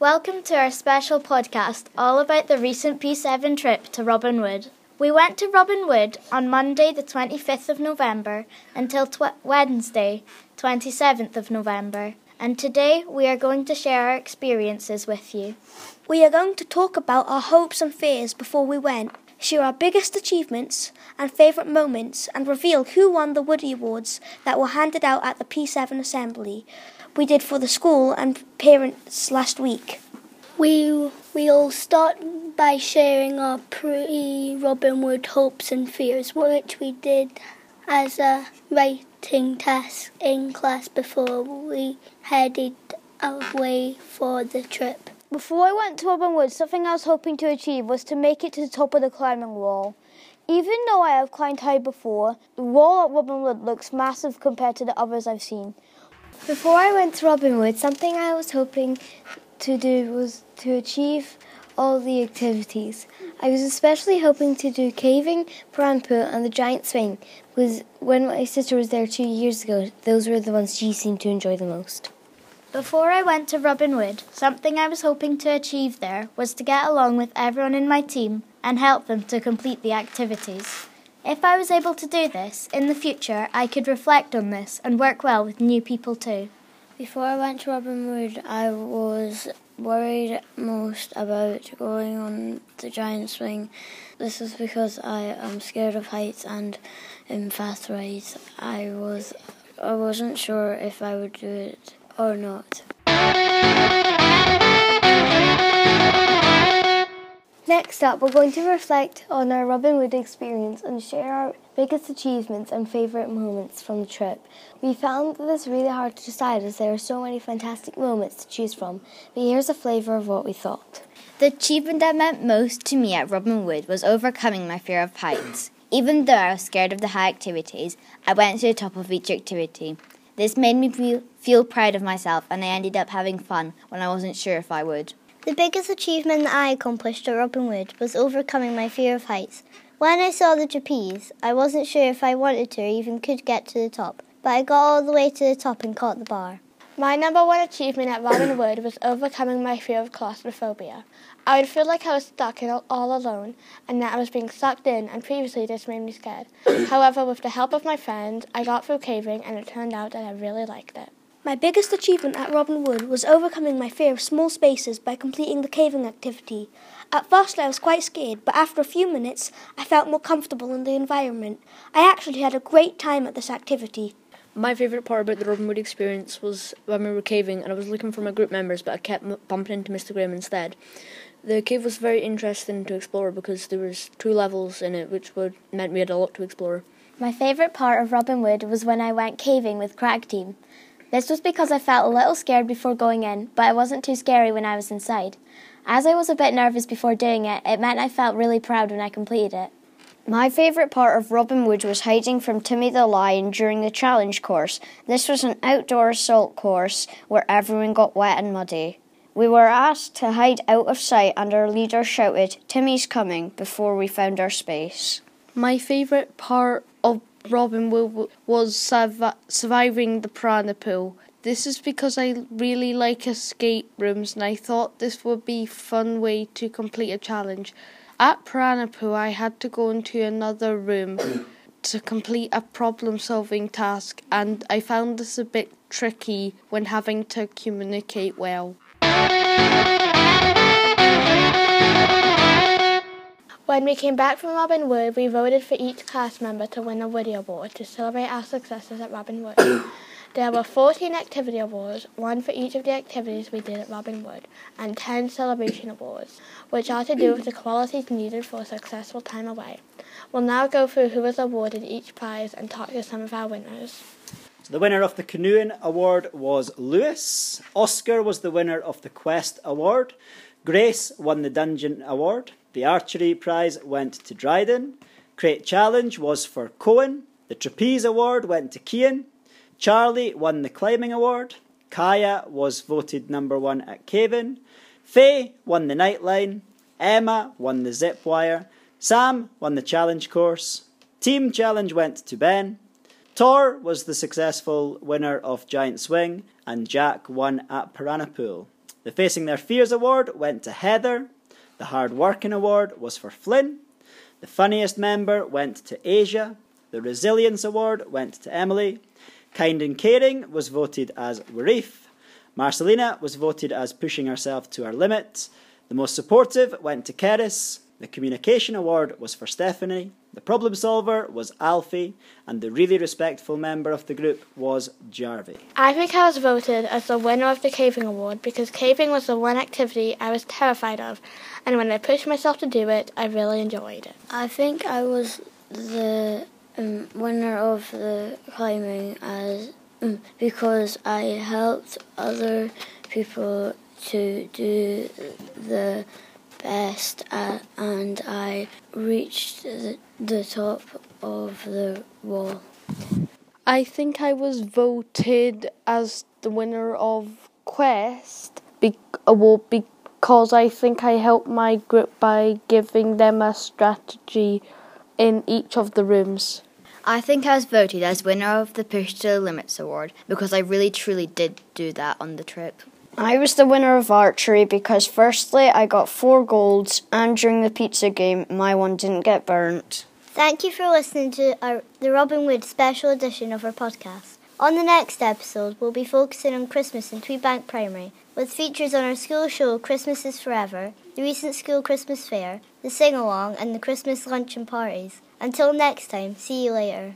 Welcome to our special podcast, all about the recent P7 trip to Robin Wood. We went to Robin Wood on Monday, the 25th of November, until tw- Wednesday, 27th of November, and today we are going to share our experiences with you. We are going to talk about our hopes and fears before we went, share our biggest achievements and favourite moments, and reveal who won the Woody Awards that were handed out at the P7 Assembly we did for the school and parents last week. We we'll start by sharing our pre Robin Wood hopes and fears, which we did as a writing task in class before we headed away for the trip. Before I went to Robin Wood, something I was hoping to achieve was to make it to the top of the climbing wall. Even though I have climbed high before, the wall at Robin Wood looks massive compared to the others I've seen. Before I went to Robin Wood, something I was hoping to do was to achieve all the activities. I was especially hoping to do caving, piranha and the giant swing, because when my sister was there two years ago, those were the ones she seemed to enjoy the most. Before I went to Robin Wood, something I was hoping to achieve there was to get along with everyone in my team and help them to complete the activities. If I was able to do this, in the future I could reflect on this and work well with new people too. Before I went to Robin Wood, I was worried most about going on the giant swing. This was because I am scared of heights and in fast rides. I was I wasn't sure if I would do it or not. Next up, we're going to reflect on our Robin Wood experience and share our biggest achievements and favourite moments from the trip. We found this really hard to decide as there are so many fantastic moments to choose from, but here's a flavour of what we thought. The achievement that meant most to me at Robin Wood was overcoming my fear of heights. Even though I was scared of the high activities, I went to the top of each activity. This made me feel, proud of myself, and I ended up having fun when I wasn't sure if I would. The biggest achievement that I accomplished at Robin Wood was overcoming my fear of heights. When I saw the trapeze, I wasn't sure if I wanted to or even could get to the top, but I got all the way to the top and caught the bar. My number one achievement at Robin Wood was overcoming my fear of claustrophobia. I would feel like I was stuck in all alone and that I was being sucked in, and previously this made me scared. However, with the help of my friends, I got through caving and it turned out that I really liked it. My biggest achievement at Robin Wood was overcoming my fear of small spaces by completing the caving activity. At first, I was quite scared, but after a few minutes, I felt more comfortable in the environment. I actually had a great time at this activity. My favourite part about the Robin Wood experience was when we were caving and I was looking for my group members, but I kept bumping into Mr. Graham instead. The cave was very interesting to explore because there was two levels in it, which would meant we had a lot to explore. My favourite part of Robin Wood was when I went caving with Crag Team. This was because I felt a little scared before going in, but it wasn't too scary when I was inside. As I was a bit nervous before doing it, it meant I felt really proud when I completed it. My favourite part of Robin Wood was hiding from Timmy the Lion during the challenge course. This was an outdoor assault course where everyone got wet and muddy. We were asked to hide out of sight, and our leader shouted, Timmy's coming, before we found our space. My favourite part of Robin Wood was surviving the piranha pool. This is because I really like escape rooms and I thought this would be a fun way to complete a challenge. At Piranha I had to go into another room to complete a problem solving task, and I found this a bit tricky when having to communicate well. When we came back from Robin Wood, we voted for each class member to win a Woody Award to celebrate our successes at Robin Wood. there were 14 activity awards, one for each of the activities we did at Robin Wood, and 10 celebration awards, which are to do with the qualities needed for a successful time away. We'll now go through who was awarded each prize and talk to some of our winners. The winner of the canoeing award was Lewis. Oscar was the winner of the Quest award. Grace won the Dungeon award. The archery prize went to Dryden. Crate Challenge was for Cohen. The Trapeze Award went to Kian. Charlie won the Climbing Award. Kaya was voted number one at Caving. Faye won the Nightline. Emma won the Zip Wire. Sam won the Challenge course. Team Challenge went to Ben. Tor was the successful winner of Giant Swing, and Jack won at Piranha Pool. The Facing Their Fears award went to Heather. The Hard Working award was for Flynn. The Funniest member went to Asia. The Resilience award went to Emily. Kind and Caring was voted as Warif. Marcelina was voted as Pushing Herself to Her Limit. The Most Supportive went to Keris. The Communication Award was for Stephanie. The Problem Solver was Alfie. And the Really Respectful member of the group was Jarvie. I think I was voted as the winner of the caving award because caving was the one activity I was terrified of, and when I pushed myself to do it, I really enjoyed it. I think I was the um, winner of the climbing as um, because I helped other people to do the best at, and I reached the, the top of the wall. I think I was voted as the winner of Quest be- award because I think I helped my group by giving them a strategy in each of the rooms. I think I was voted as winner of the Push to the Limits award because I really truly did do that on the trip. I was the winner of archery because, firstly, I got four golds, and during the pizza game, my one didn't get burnt. Thank you for listening to our, the Robin Wood special edition of our podcast. On the next episode, we'll be focusing on Christmas in Tweedbank Primary, with features on our school show Christmas is Forever, the recent school Christmas fair, the sing along, and the Christmas luncheon parties. Until next time, see you later.